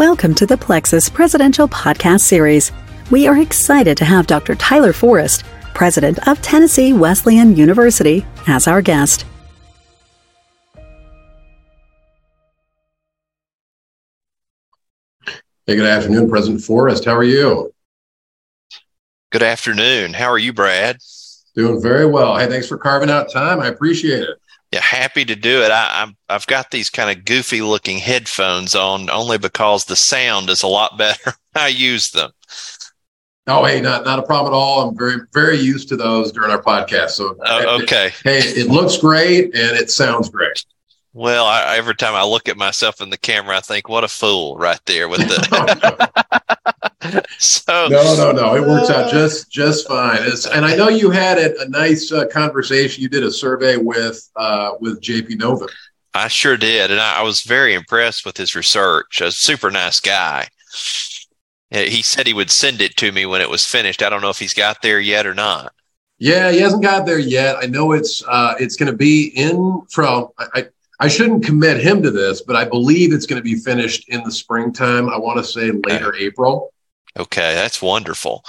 Welcome to the Plexuss Presidential Podcast Series. We are excited to have Dr. Tyler Forrest, President of Tennessee Wesleyan University, as our guest. Hey, good afternoon, President Forrest. How are you? Good afternoon. How are you, Brad? Doing very well. Hey, thanks for carving out time. I appreciate it. Yeah, happy to do it. I, I'm I've got these kind of goofy looking headphones on only because the sound is a lot better. I use them. Oh, hey, not not a problem at all. I'm very very used to those during our podcast. So uh, okay. Hey, it looks great and it sounds great. Well, I, every time I look at myself in the camera, I think, "What a fool!" Right there with the. so no, no, no. It works out just just fine. It's, and I know you had a, a nice uh, conversation. You did a survey with uh, with JP Novin. I sure did, and I, I was very impressed with his research. A super nice guy. He said he would send it to me when it was finished. I don't know if he's got there yet or not. Yeah, he hasn't got there yet. I know it's uh, it's going to be in from. I, I shouldn't commit him to this, but I believe it's going to be finished in the springtime. I want to say later okay. April. Okay, that's wonderful.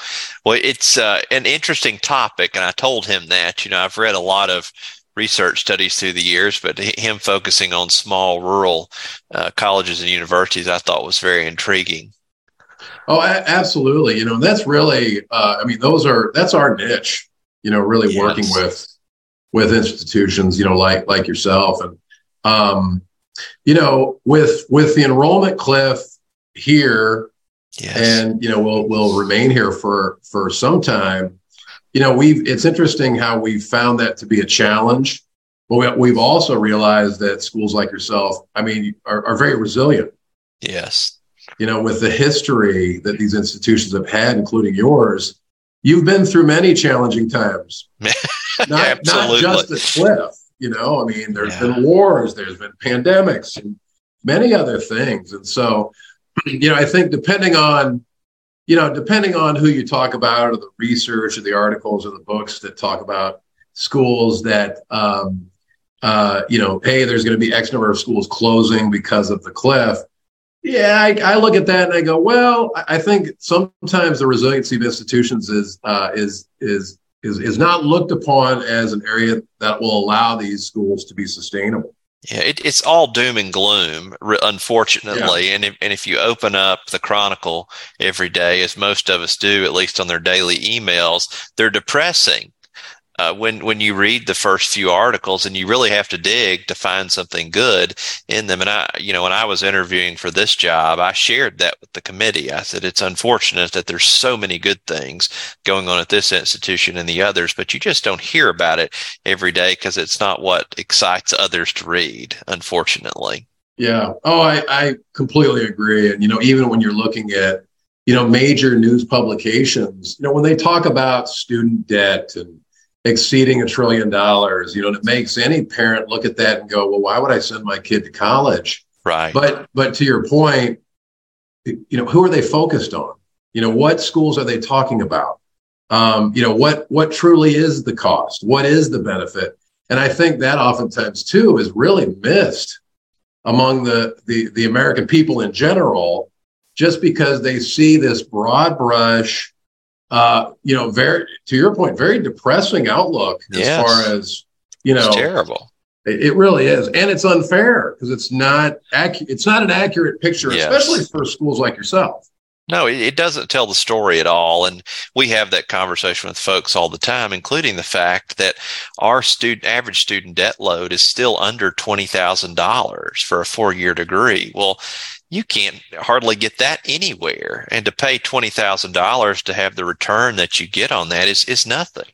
Well, it's uh, an interesting topic, and I told him that. You know, I've read a lot of research studies through the years, but him focusing on small rural uh, colleges and universities, I thought was very intriguing. Oh, absolutely. You know, that's really, uh, I mean, those are that's our niche. You know, really yes. working with with institutions, you know, like like yourself, and um, you know, with with the enrollment cliff here, yes. and you know, we'll we'll remain here for for some time. You know, we've it's interesting how we've found that to be a challenge, but we, have also realized that schools like yourself, I mean, are, are very resilient. Yes. You know, with the history that these institutions have had, including yours, you've been through many challenging times. not, not just the cliff you know, I mean, there's yeah. been wars, there's been pandemics, and many other things. And so, you know, I think depending on, you know, depending on who you talk about, or the research, or the articles, or the books that talk about schools that, um, uh, you know, hey, there's going to be X number of schools closing because of the cliff. Yeah, I, I, look at that and I go, well, I think sometimes the resiliency of institutions is uh, is is is, is not looked upon as an area that will allow these schools to be sustainable. Yeah, it, it's all doom and gloom, unfortunately. Yeah. And, if, and if you open up the Chronicle every day, as most of us do, at least on their daily emails, they're depressing uh, when when you read the first few articles and you really have to dig to find something good in them. And I, you know, when I was interviewing for this job, I shared that with the committee. I said it's unfortunate that there's so many good things going on at this institution and the others, but you just don't hear about it every day because it's not what excites others to read. Unfortunately. Yeah. Oh, I, I completely agree. And you know, even when you're looking at you know major news publications, you know, when they talk about student debt and exceeding a trillion dollars, you know, it makes any parent look at that and go, well, why would I send my kid to college? Right. But but to your point, you know, who are they focused on? You know, what schools are they talking about? Um, you know, what what truly is the cost? What is the benefit? And I think that oftentimes too is really missed among the the, the American people in general, just because they see this broad brush uh, you know, very to your point, very depressing outlook as yes. far as you know, it's terrible. It, it really is, and it's unfair because it's not accurate. It's not an accurate picture, yes. especially for schools like yourself. No, it, it doesn't tell the story at all. And we have that conversation with folks all the time, including the fact that our student average student debt load is still under $20,000 for a four year degree. Well, you can't hardly get that anywhere. And to pay $20,000 to have the return that you get on that is, is nothing.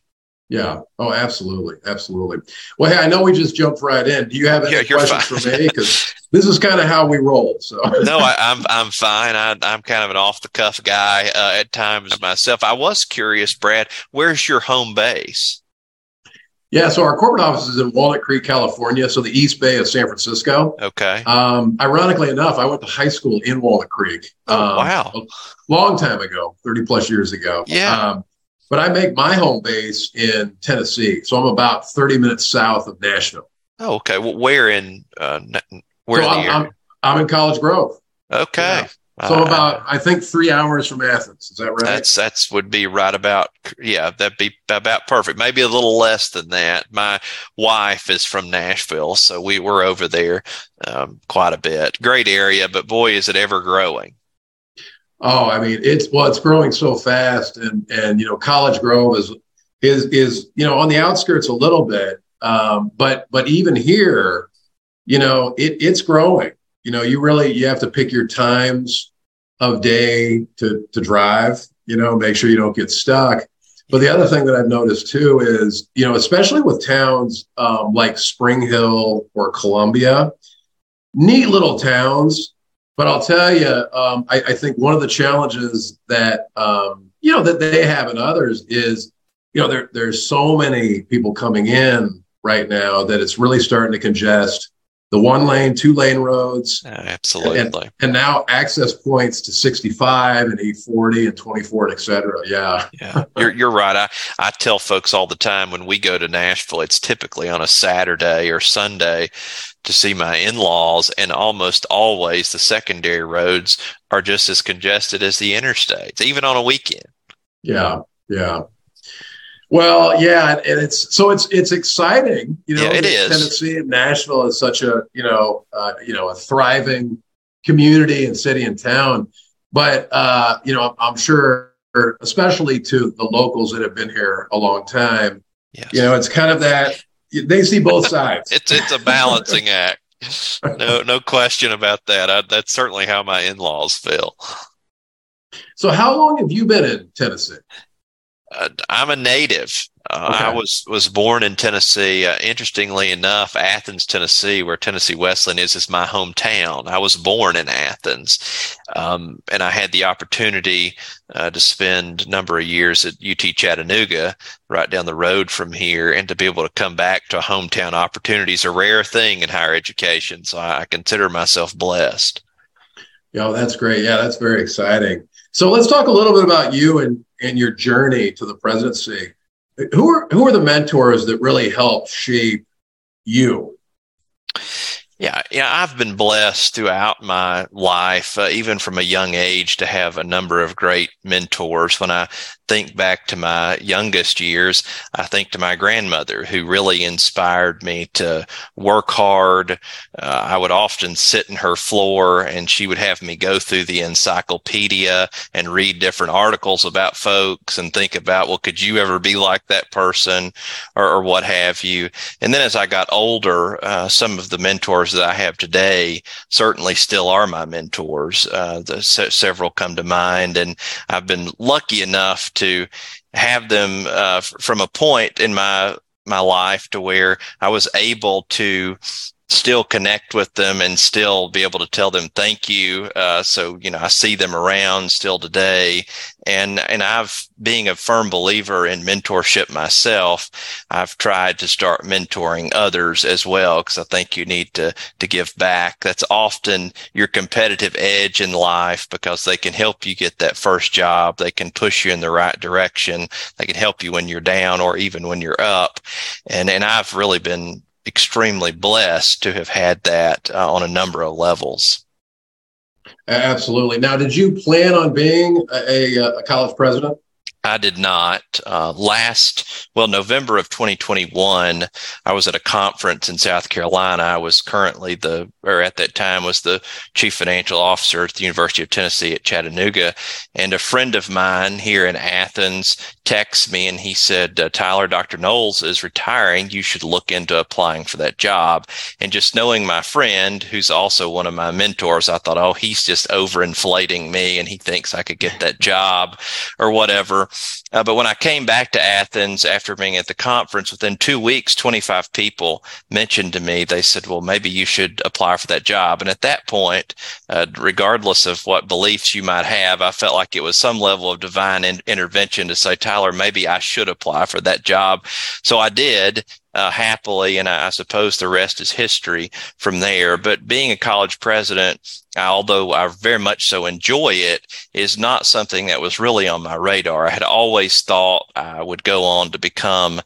Yeah. Oh, absolutely. Absolutely. Well, hey, I know we just jumped right in. Do you have any yeah, questions fine. for me? Because this is kind of how we roll. So no, I, am I'm, I'm fine. I, am kind of an off the cuff guy uh, at times myself. I was curious, Brad. Where's your home base? Yeah, so our corporate office is in Walnut Creek, California, so the East Bay of San Francisco. Okay. Um, ironically enough, I went to high school in Walnut Creek. Oh, um, wow. A long time ago, 30 plus years ago. Yeah. Um, but I make my home base in Tennessee, so I'm about 30 minutes south of Nashville. Oh, okay. Well, where in uh, where so in I'm, I'm, I'm, in College Grove. Okay. So uh, about I think three hours from Athens. Is that right? That's that's would be right about yeah. That'd be about perfect. Maybe a little less than that. My wife is from Nashville, so we were over there um, quite a bit. Great area, but boy, is it ever growing. Oh, I mean, it's well, it's growing so fast, and and you know, College Grove is is is you know on the outskirts a little bit, um, but but even here, you know, it it's growing you know, you really you have to pick your times of day to to drive. You know, make sure you don't get stuck. But the other thing that I've noticed too is, you know, especially with towns um, like Spring Hill or Columbia, neat little towns. But I'll tell you, um, I, I, think one of the challenges that um, you know that they have and others is, you know, there there's so many people coming in right now that it's really starting to congest the one lane, two lane roads. Uh, absolutely. And, and, now access points to 65 and 840 and 24, et cetera. Yeah. Yeah. You're, you're right. I, I tell folks all the time when we go to Nashville, it's typically on a Saturday or Sunday to see my in laws, and almost always the secondary roads are just as congested as the interstates, even on a weekend. Yeah. Yeah. Well, yeah, and it's so it's it's exciting, you know. Yeah, it is. Tennessee and Nashville is such a you know uh, you know a thriving community and city and town, but uh, you know I'm sure, especially to the locals that have been here a long time, yes. you know it's kind of that they see both sides. it's it's a balancing act. No no question about that. I, that's certainly how my in laws feel. So, how long have you been in Tennessee? Uh, I'm a native. Uh, okay. I was was born in Tennessee. Uh, interestingly enough, Athens, Tennessee, where Tennessee Wesleyan is, is my hometown. I was born in Athens, um, and I had the opportunity uh, to spend a number of years at UT Chattanooga, right down the road from here, and to be able to come back to a hometown opportunity is a rare thing in higher education. So I consider myself blessed. Yeah, that's great. Yeah, that's very exciting. So let's talk a little bit about you and, and your journey to the presidency. Who are who are the mentors that really helped shape you? Yeah, yeah, I've been blessed throughout my life, uh, even from a young age, to have a number of great mentors. When I think back to my youngest years, I think to my grandmother, who really inspired me to work hard. Uh, I would often sit in her floor, and she would have me go through the encyclopedia and read different articles about folks and think about, well, could you ever be like that person, or, or what have you? And then as I got older, uh, some of the mentors mentors that I have today certainly still are my mentors. Uh, the, several come to mind, and I've been lucky enough to have them uh, from a point in my my life to where I was able to still connect with them and still be able to tell them thank you. Uh, so, you know, I see them around still today. And, and I've, being a firm believer in mentorship myself, I've tried to start mentoring others as well, because I think you need to, to give back. That's often your competitive edge in life because they can help you get that first job. They can push you in the right direction. They can help you when you're down or even when you're up. And, and I've really been extremely blessed to have had that uh, on a number of levels. Absolutely. Now, did you plan on being a, a college president? I did not. Uh, last, well, November of 2021, I was at a conference in South Carolina. I was currently the, or at that time, was the chief financial officer at the University of Tennessee at Chattanooga. And a friend of mine here in Athens texted me and he said, uh, Tyler, Dr. Knowles is retiring. You should look into applying for that job. And just knowing my friend, who's also one of my mentors, I thought, oh, he's just overinflating me and he thinks I could get that job or whatever. Uh, but when I came back to Athens after being at the conference, within two weeks, 25 people mentioned to me, they said, well, maybe you should apply for that job. And at that point, uh, regardless of what beliefs you might have, I felt like it was some level of divine in- intervention to say, Tyler, maybe I should apply for that job. So I did uh, happily, and I, I, suppose the rest is history from there. But being a college president, although I very much so enjoy it, is not something that was really on my radar. I had always thought I would go on to become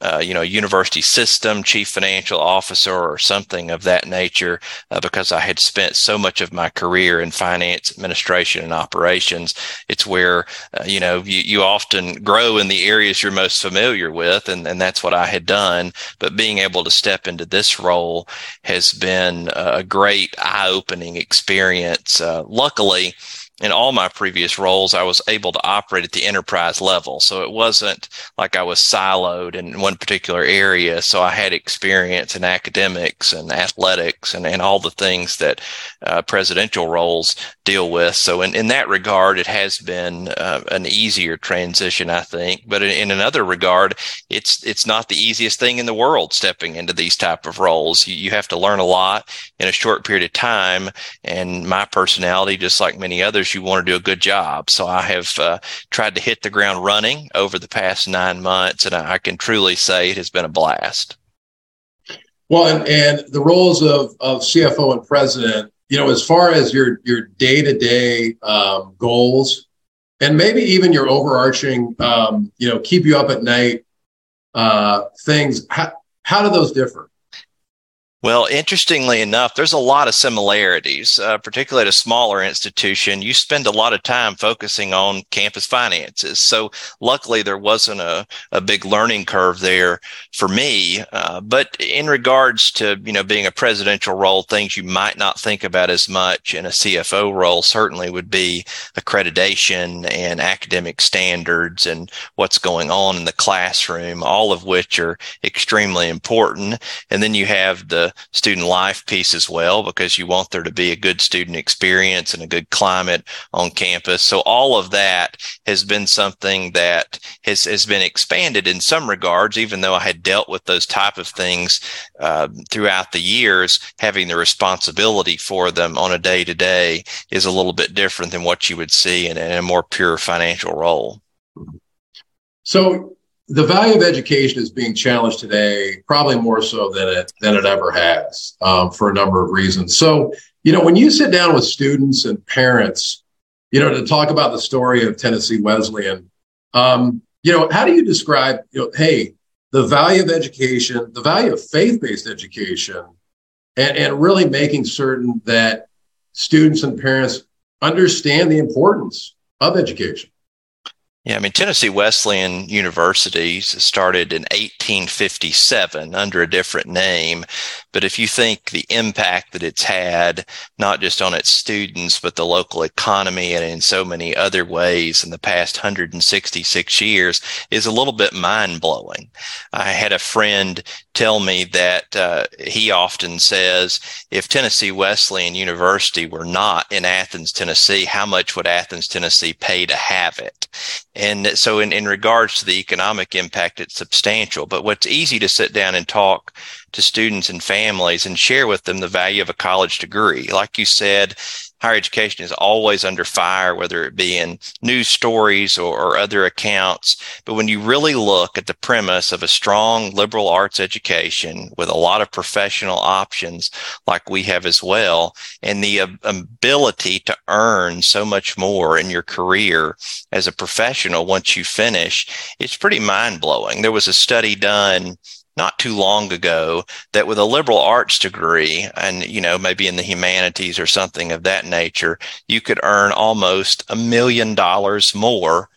uh, you know, university system, chief financial officer, or something of that nature, uh, because I had spent so much of my career in finance, administration, and operations. It's where, uh, you know, you, you often grow in the areas you're most familiar with, and, and that's what I had done. But being able to step into this role has been a great eye opening experience. Uh, luckily, in all my previous roles, I was able to operate at the enterprise level. So it wasn't like I was siloed in one particular area. So I had experience in academics and athletics and, and all the things that uh, presidential roles deal with. So in, in that regard, it has been uh, an easier transition, I think. But in, in, another regard, it's it's not the easiest thing in the world stepping into these type of roles. You, you have to learn a lot in a short period of time. And my personality, just like many others, you want to do a good job. So I have uh, tried to hit the ground running over the past nine months, and I, I can truly say it has been a blast. Well, and, and the roles of, of CFO and president, you know, as far as your your day to day goals, and maybe even your overarching, um, you know, keep you up at night uh, things. How, how do those differ? Well, interestingly enough, there's a lot of similarities, uh, particularly at a smaller institution. You spend a lot of time focusing on campus finances. So luckily there wasn't a, a big learning curve there for me. Uh, but in regards to, you know, being a presidential role, things you might not think about as much in a CFO role certainly would be accreditation and academic standards and what's going on in the classroom, all of which are extremely important. And then you have the student life piece as well, because you want there to be a good student experience and a good climate on campus. So all of that has been something that has, has been expanded in some regards, even though I had dealt with those type of things uh, throughout the years, having the responsibility for them on a day to day is a little bit different than what you would see in, in a more pure financial role. So the value of education is being challenged today, probably more so than it than it ever has, um, for a number of reasons. So, you know, when you sit down with students and parents, you know, to talk about the story of Tennessee Wesleyan, um, you know, how do you describe, you know, hey, the value of education, the value of faith-based education, and, and really making certain that students and parents understand the importance of education? Yeah, I mean, Tennessee Wesleyan University started in 1857 under a different name. But if you think the impact that it's had, not just on its students, but the local economy and in so many other ways in the past 166 years is a little bit mind blowing. I had a friend tell me that uh, he often says, if Tennessee Wesleyan University were not in Athens, Tennessee, how much would Athens, Tennessee pay to have it? And so, in, in regards to the economic impact, it's substantial. But what's easy to sit down and talk to students and families and share with them the value of a college degree. Like you said, higher education is always under fire, whether it be in news stories or, or, other accounts. But when you really look at the premise of a strong liberal arts education with a lot of professional options like we have as well, and the ability to earn so much more in your career as a professional once you finish, it's pretty mind blowing. There was a study done not too long ago that with a liberal arts degree and, you know, maybe in the humanities or something of that nature, you could earn almost a million dollars more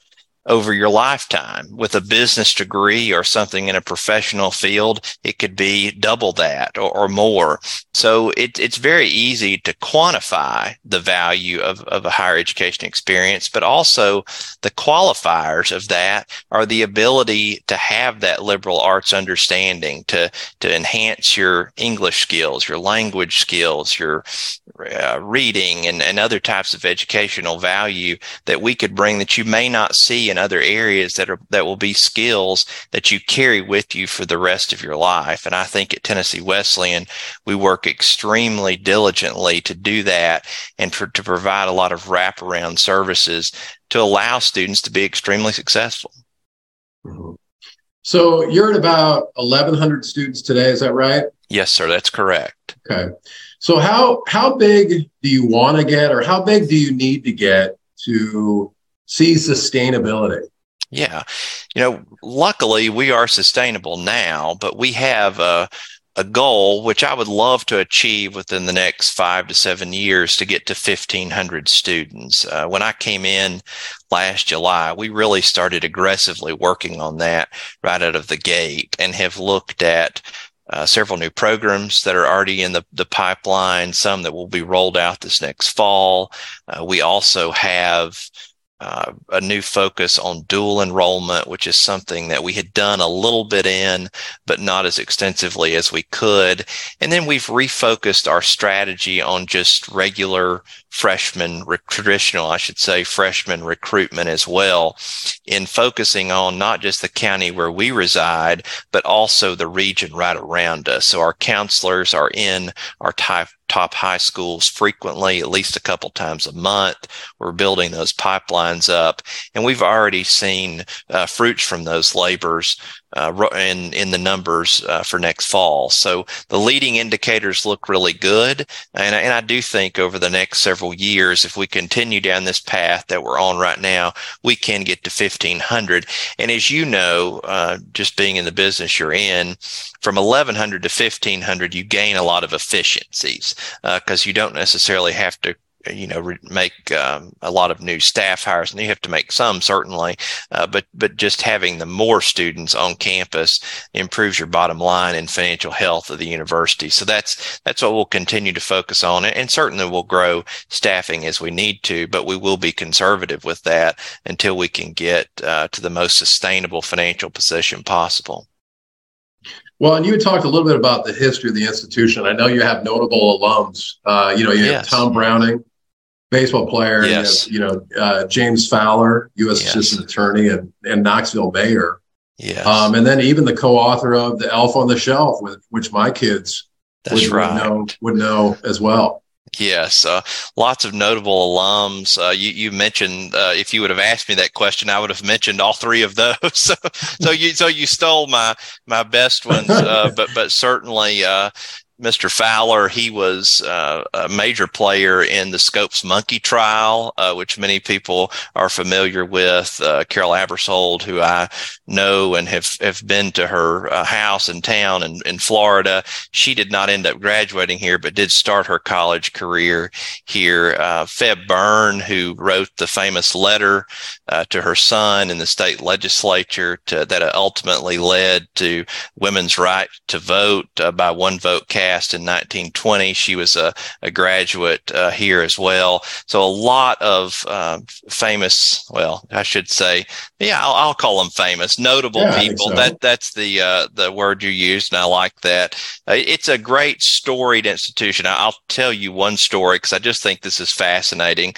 over your lifetime. With a business degree or something in a professional field, it could be double that or, or more. So it, it's very easy to quantify the value of, of a higher education experience, but also the qualifiers of that are the ability to have that liberal arts understanding to, to enhance your English skills, your language skills, your uh, reading and, and other types of educational value that we could bring that you may not see in other areas that are that will be skills that you carry with you for the rest of your life. And I think at Tennessee Wesleyan, we work extremely diligently to do that and for, to provide a lot of wraparound services to allow students to be extremely successful. Mm-hmm. So you're at about 1,100 students today, is that right? Yes, sir. That's correct. Okay. So how how big do you want to get, or how big do you need to get to see sustainability? Yeah. You know, luckily we are sustainable now, but we have a, a goal which I would love to achieve within the next five to seven years to get to 1,500 students. Uh, when I came in last July, we really started aggressively working on that right out of the gate and have looked at uh, several new programs that are already in the, the pipeline, some that will be rolled out this next fall. Uh, we also have uh, a new focus on dual enrollment, which is something that we had done a little bit in, but not as extensively as we could. And then we've refocused our strategy on just regular freshman, traditional, I should say, freshman recruitment as well, in focusing on not just the county where we reside, but also the region right around us. So our counselors are in our type top high schools frequently, at least a couple times a month. We're building those pipelines up, and we've already seen uh, fruits from those labors uh, in in the numbers uh, for next fall. So the leading indicators look really good, and and I do think over the next several years, if we continue down this path that we're on right now, we can get to fifteen hundred. And as you know, uh, just being in the business you're in, from eleven hundred to fifteen hundred, you gain a lot of efficiencies because uh, you don't necessarily have to you know make um, a lot of new staff hires and you have to make some certainly uh, but but just having the more students on campus improves your bottom line and financial health of the university so that's that's what we'll continue to focus on and certainly we'll grow staffing as we need to but we will be conservative with that until we can get uh, to the most sustainable financial position possible well, and you talked a little bit about the history of the institution. I know you have notable alums. Uh, you know, you yes. have Tom Browning, baseball player. Yes. You, have, you know, uh, James Fowler, U.S. Yes. Assistant Attorney and, and Knoxville Mayor. Yes. Um, and then even the co-author of The Elf on the Shelf, with, which my kids That's would, right. would, know, would know as well. Yes, uh, lots of notable alums. Uh, you, you, mentioned uh, if you would have asked me that question, I would have mentioned all three of those. so, so you so you stole my my best ones, uh, but but certainly uh, Mr. Fowler, he was uh, a major player in the Scopes Monkey trial, uh, which many people are familiar with. Uh, Carol Aebersold, who I know and have, have been to her uh, house in town in, in Florida, she did not end up graduating here, but did start her college career here. Uh, Febb Burn, who wrote the famous letter uh, to her son in the state legislature to, that ultimately led to women's right to vote by one vote cast in 1920. She was a, a graduate uh, here as well. So a lot of uh, famous, well, I should say, yeah, I'll, I'll call them famous, notable yeah, people. So. That that's the uh, the word you used, and I like that. Uh, it's a great storied institution. I'll tell you one story because I just think this is fascinating.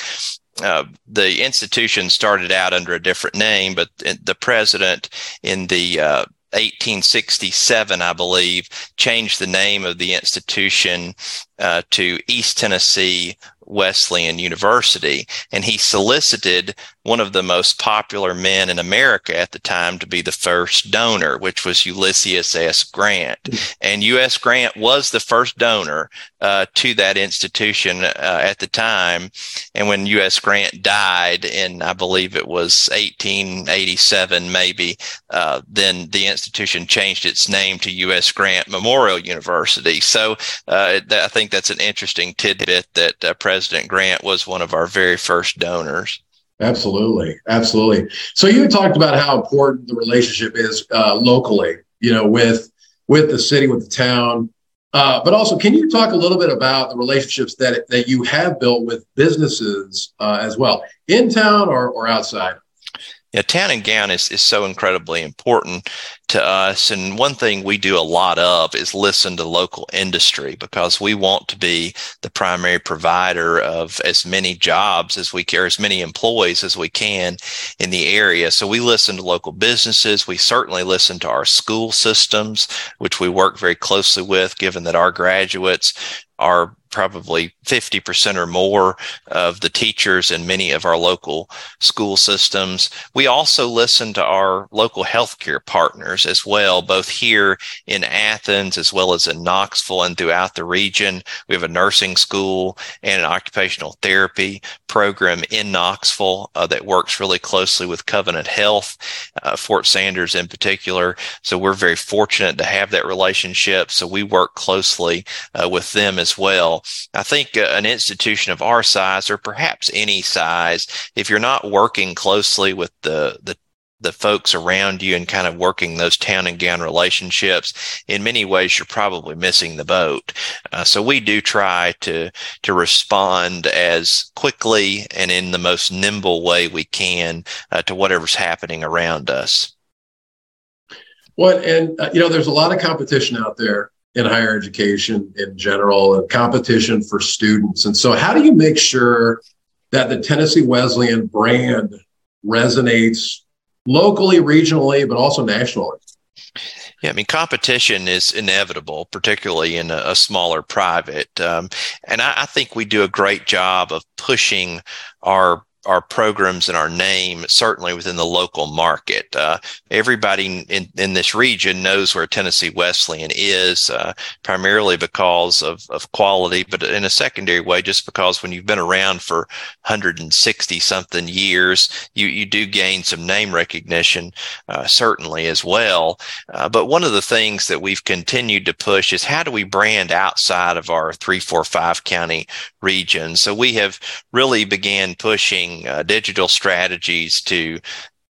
Uh, the institution started out under a different name, but the president in the uh, 1867, I believe, changed the name of the institution uh, to East Tennessee Wesleyan University, and he solicited one of the most popular men in America at the time to be the first donor, which was Ulysses S. Grant. And U.S. Grant was the first donor uh, to that institution uh, at the time. And when U.S. Grant died in, I believe it was 1887, maybe, uh, then the institution changed its name to U.S. Grant Memorial University. So uh, I think that's an interesting tidbit that uh, President Grant was one of our very first donors. Absolutely, absolutely. So you talked about how important the relationship is uh, locally, you know, with with the city, with the town, uh, but also, can you talk a little bit about the relationships that that you have built with businesses uh, as well, in town or or outside? Yeah, town and gown is, is so incredibly important to us. And one thing we do a lot of is listen to local industry because we want to be the primary provider of as many jobs as we care, as many employees as we can in the area. So we listen to local businesses. We certainly listen to our school systems, which we work very closely with, given that our graduates are probably 50% or more of the teachers in many of our local school systems. We also listen to our local healthcare partners as well, both here in Athens as well as in Knoxville and throughout the region. We have a nursing school and an occupational therapy program in Knoxville uh, that works really closely with Covenant Health, uh, Fort Sanders in particular. So we're very fortunate to have that relationship. So we work closely uh, with them as well. I think uh, an institution of our size, or perhaps any size, if you're not working closely with the the the folks around you and kind of working those town and gown relationships, in many ways, you're probably missing the boat. Uh, so we do try to to respond as quickly and in the most nimble way we can uh, to whatever's happening around us. Well, and uh, you know, there's a lot of competition out there in higher education in general, and competition for students. And so, how do you make sure that the Tennessee Wesleyan brand resonates locally, regionally, but also nationally. Yeah, I mean, competition is inevitable, particularly in a, a smaller private. Um, and I, I, think we do a great job of pushing our our programs and our name certainly within the local market. Uh, everybody in, in this region knows where Tennessee Wesleyan is, uh, primarily because of, of quality, but in a secondary way, just because when you've been around for 160 something years, you, you do gain some name recognition, uh, certainly as well. Uh, but one of the things that we've continued to push is how do we brand outside of our three, four, five county region? So we have really began pushing uh, digital strategies to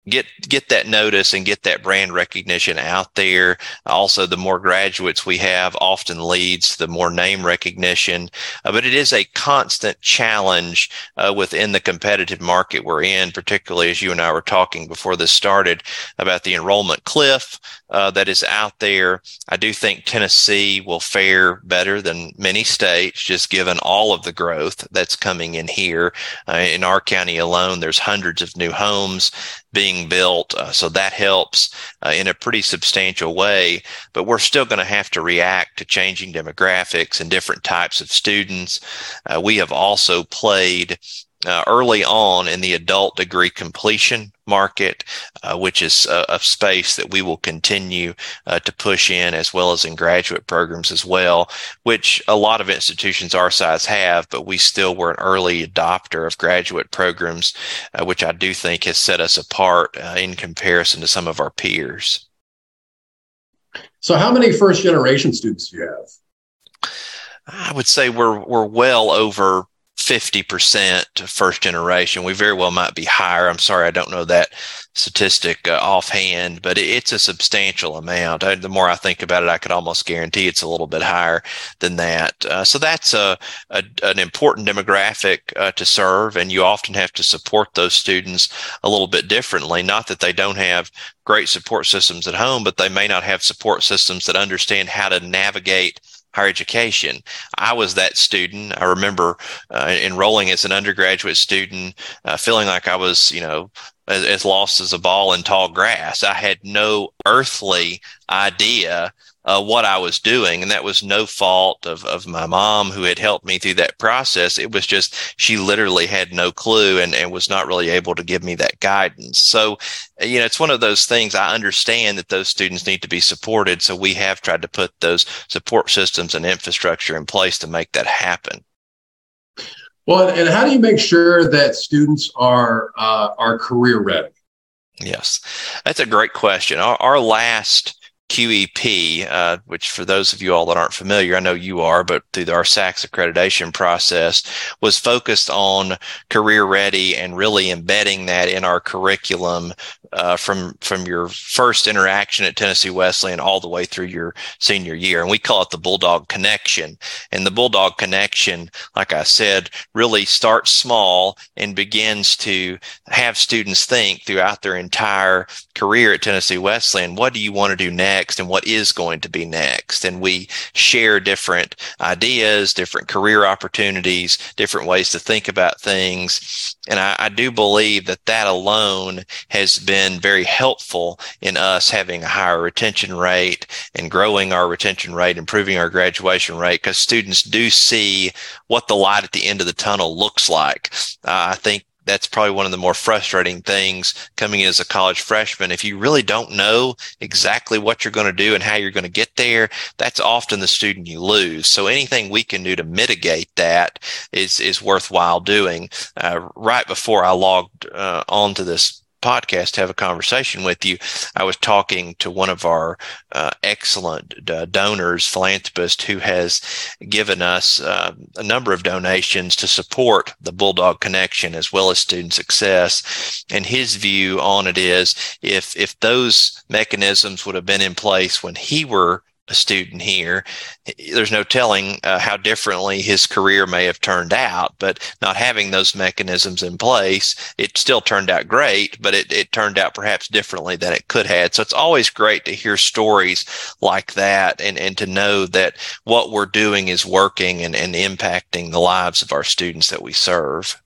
get get that notice and get that brand recognition out there. Also, the more graduates we have, often leads the more name recognition. Uh, but it is a constant challenge uh, within the competitive market we're in, particularly as you and I were talking before this started about the enrollment cliff uh, that is out there. I do think Tennessee will fare better than many states, just given all of the growth that's coming in here. Uh, in our county alone, there's hundreds of new homes being built. Uh, so that helps uh, in a pretty substantial way. But we're still going to have to react to changing demographics and different types of students. Uh, we have also played uh, early on in the adult degree completion market, uh, which is a, a, space that we will continue uh, to push in as well as in graduate programs as well, which a lot of institutions our size have, but we still were an early adopter of graduate programs, uh, which I do think has set us apart uh, in comparison to some of our peers. So, how many first generation students do you have? I would say we're we're well over 50% first generation. We very well might be higher. I'm sorry, I don't know that statistic uh, offhand, but it's a substantial amount. I, the more I think about it, I could almost guarantee it's a little bit higher than that. Uh, so that's a, a, an important demographic uh, to serve, and you often have to support those students a little bit differently. Not that they don't have great support systems at home, but they may not have support systems that understand how to navigate higher education. I was that student. I remember uh, enrolling as an undergraduate student, uh, feeling like I was, you know, as, as lost as a ball in tall grass. I had no earthly idea uh, what I was doing. And that was no fault of, of my mom who had helped me through that process. It was just she literally had no clue and, and was not really able to give me that guidance. So, you know, it's one of those things I understand that those students need to be supported. So we have tried to put those support systems and infrastructure in place to make that happen. Well, and how do you make sure that students are uh, are career ready? Yes, that's a great question. Our, our last QEP, uh, which for those of you all that aren't familiar, I know you are, but through our SACS accreditation process, was focused on career ready and really embedding that in our curriculum uh, from from your first interaction at Tennessee Wesleyan all the way through your senior year, and we call it the Bulldog Connection. And the Bulldog Connection, like I said, really starts small and begins to have students think throughout their entire career at Tennessee Wesleyan, what do you want to do next? Next and what is going to be next. And we share different ideas, different career opportunities, different ways to think about things. And I, I do believe that that alone has been very helpful in us having a higher retention rate and growing our retention rate, improving our graduation rate, because students do see what the light at the end of the tunnel looks like. Uh, I think that's probably one of the more frustrating things coming in as a college freshman. If you really don't know exactly what you're going to do and how you're going to get there, that's often the student you lose. So anything we can do to mitigate that is is worthwhile doing. Uh, right before I logged uh, onto this podcast to have a conversation with you. I was talking to one of our uh, excellent uh, donors, philanthropist, who has given us uh, a number of donations to support the Bulldog Connection as well as student success. And his view on it is if if those mechanisms would have been in place when he were a student here. There's no telling uh, how differently his career may have turned out, but not having those mechanisms in place, it still turned out great, but it, it turned out perhaps differently than it could have. So it's always great to hear stories like that and, and to know that what we're doing is working and, and impacting the lives of our students that we serve.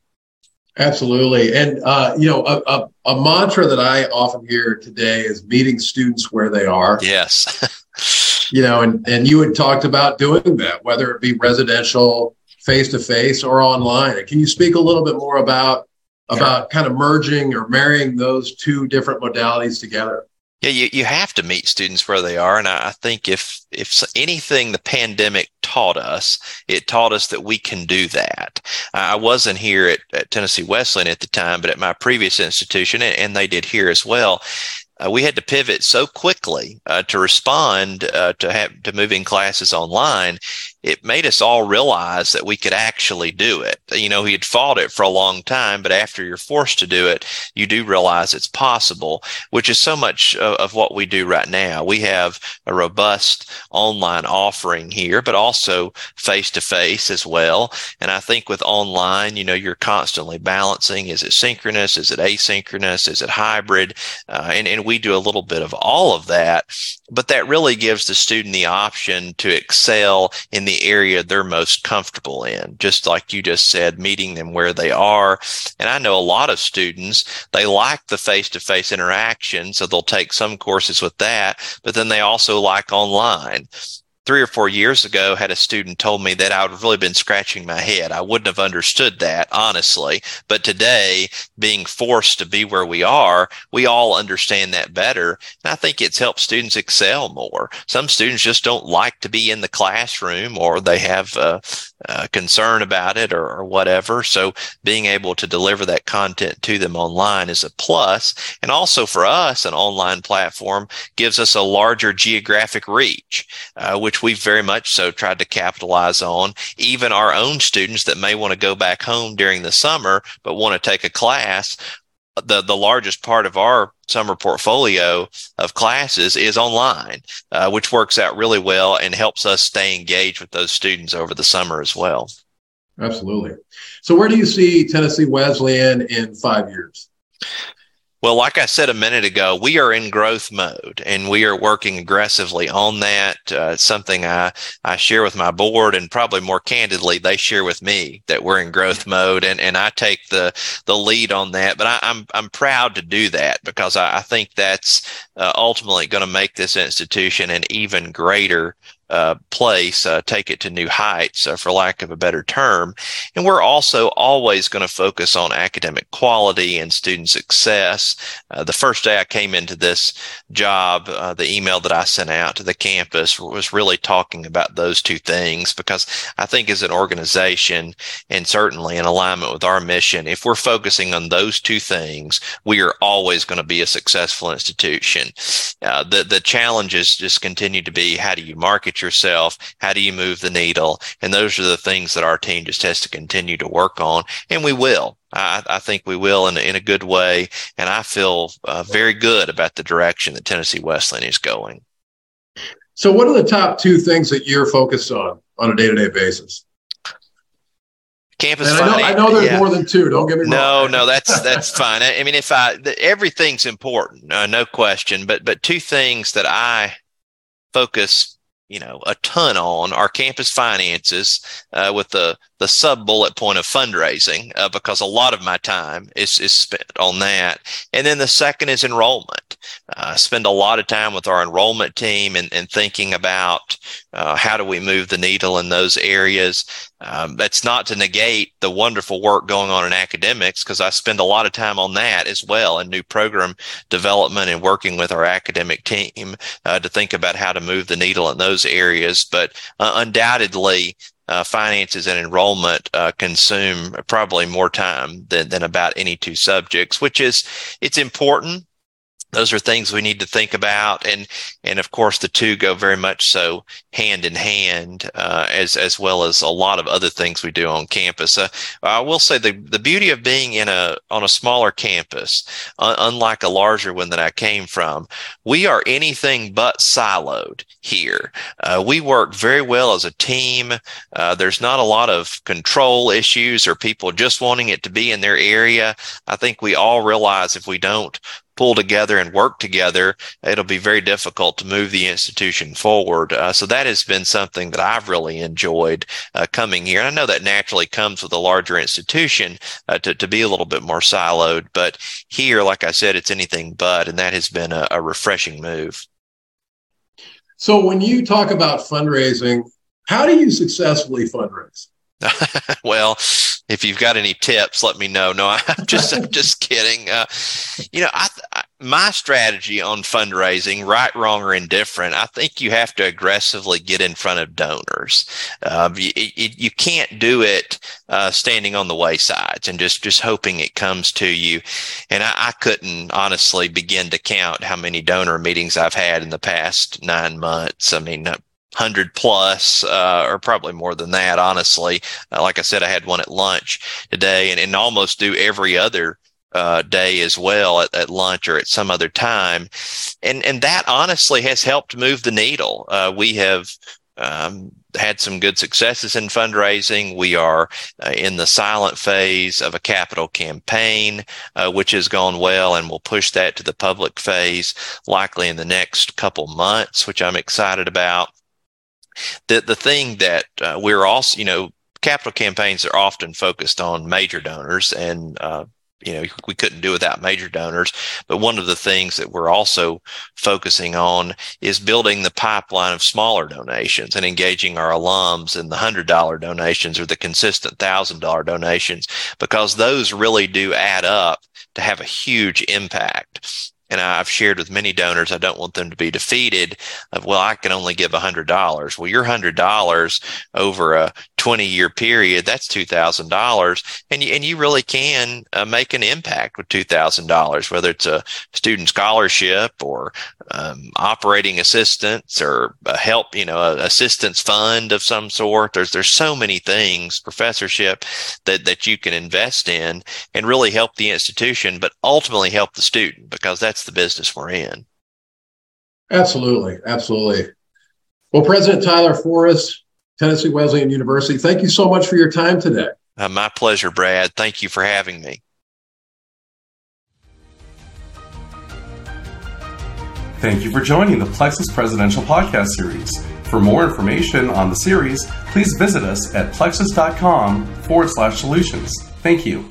Absolutely. And, uh, you know, a, a, a, mantra that I often hear today is meeting students where they are. Yes. you know, and, and you had talked about doing that, whether it be residential, face to face, or online. Can you speak a little bit more about about kind of merging or marrying those two different modalities together? Yeah, you, you have to meet students where they are. And I, I think if if anything the pandemic taught us, it taught us that we can do that. I wasn't here at, at Tennessee Wesleyan at the time, but at my previous institution, and, and they did here as well uh, we had to pivot so quickly uh, to respond uh, to have to moving classes online. It made us all realize that we could actually do it. You know, he had fought it for a long time, but after you're forced to do it, you do realize it's possible, which is so much of, of what we do right now. We have a robust online offering here, but also face to face as well. And I think with online, you know, you're constantly balancing: is it synchronous? Is it asynchronous? Is it hybrid? Uh, and and we do a little bit of all of that, but that really gives the student the option to excel in the area they're most comfortable in. Just like you just said, meeting them where they are. And I know a lot of students, they like the face to face interaction. So they'll take some courses with that, but then they also like online three or four years ago had a student told me that I would have really been scratching my head. I wouldn't have understood that, honestly. But today, being forced to be where we are, we all understand that better. And I think it's helped students excel more. Some students just don't like to be in the classroom or they have a, a concern about it or, or whatever. So being able to deliver that content to them online is a plus. And also for us, an online platform gives us a larger geographic reach, uh, which we've very much so tried to capitalize on. Even our own students that may want to go back home during the summer, but want to take a class, the, the largest part of our summer portfolio of classes is online, uh, which works out really well and helps us stay engaged with those students over the summer as well. Absolutely. So, where do you see Tennessee Wesleyan in five years? Well, like I said a minute ago, we are in growth mode and we are working aggressively on that. Uh, something I, I share with my board and probably more candidly, they share with me that we're in growth mode and, and I take the, the lead on that. But I, am I'm, I'm proud to do that because I, I think that's uh, ultimately going to make this institution an even greater uh, place, uh, take it to new heights, uh, for lack of a better term. And we're also always going to focus on academic quality and student success. Uh, the first day I came into this job, uh, the email that I sent out to the campus was really talking about those two things because I think as an organization and certainly in alignment with our mission, if we're focusing on those two things, we are always going to be a successful institution. Uh, the, the challenges just continue to be how do you market yourself? How do you move the needle? And those are the things that our team just has to continue to work on. And we will. I, I think we will in, in a good way. And I feel uh, very good about the direction that Tennessee Wesleyan is going. So, what are the top two things that you're focused on on a day to day basis? campus and I know, I know there's yeah. more than two. Don't get me wrong. No, no, that's that's fine. I, I, mean, if I the, everything's important, uh, no question. But but two things that I focus you know a ton on our campus finances uh, with the the sub bullet point of fundraising uh, because a lot of my time is is spent on that. And then the second is enrollment. Uh, spend a lot of time with our enrollment team and, and thinking about uh, how do we move the needle in those areas. Um, that's not to negate the wonderful work going on in academics because I spend a lot of time on that as well and new program development and working with our academic team uh, to think about how to move the needle in those areas. But uh, undoubtedly, uh, finances and enrollment uh, consume probably more time than, than about any two subjects, which is it's important those are things we need to think about and and of course the two go very much so hand in hand uh, as as well as a lot of other things we do on campus. Uh, i will say the the beauty of being in a on a smaller campus uh, unlike a larger one that i came from we are anything but siloed here. Uh, we work very well as a team. Uh, there's not a lot of control issues or people just wanting it to be in their area. I think we all realize if we don't pull together and work together, it'll be very difficult to move the institution forward. Uh, so that has been something that I've really enjoyed uh, coming here. And I know that naturally comes with a larger institution uh, to, to be a little bit more siloed. But here, like I said, it's anything but, and that has been a, a refreshing move. So when you talk about fundraising, how do you successfully fundraise? well, if you've got any tips, let me know. No, I'm just I'm just kidding. Uh, you know, I, I, my strategy on fundraising, right, wrong, or indifferent, I think you have to aggressively get in front of donors. Uh, you, you, can't do it uh, standing on the waysides and just just hoping it comes to you. And I, I couldn't honestly begin to count how many donor meetings I've had in the past nine months. I mean, hundred plus, uh, or probably more than that. Honestly, uh, like I said, I had one at lunch today, and, and almost do every other uh, day as well at, at, lunch or at some other time, and and that honestly has helped move the needle. Uh, we have. Um, had some good successes in fundraising. We are uh, in the silent phase of a capital campaign, uh, which has gone well, and we'll push that to the public phase likely in the next couple months, which I'm excited about. The the thing that uh, we're also, you know, capital campaigns are often focused on major donors, and uh, you know we couldn't do without major donors. But one of the things that we're also focusing on is building the pipeline of smaller donations and engaging our alums in the hundred dollar donations or the consistent thousand dollar donations because those really do add up to have a huge impact and I've shared with many donors, I don't want them to be defeated of, well, I can only give $100. Well, your $100 over a 20 year period, that's $2,000. And you, and you really can uh, make an impact with $2,000, whether it's a student scholarship or um, operating assistance or help, you know, a assistance fund of some sort. There's, there's so many things, professorship that, that you can invest in and really help the institution, but ultimately help the student because that's the business we're in. Absolutely. Absolutely. Well, President Tyler Forrest, Tennessee Wesleyan University. Thank you so much for your time today. Uh, my pleasure, Brad. Thank you for having me. Thank you for joining the Plexuss Presidential Podcast Series. For more information on the series, please visit us at plexuss.com forward slash solutions. Thank you.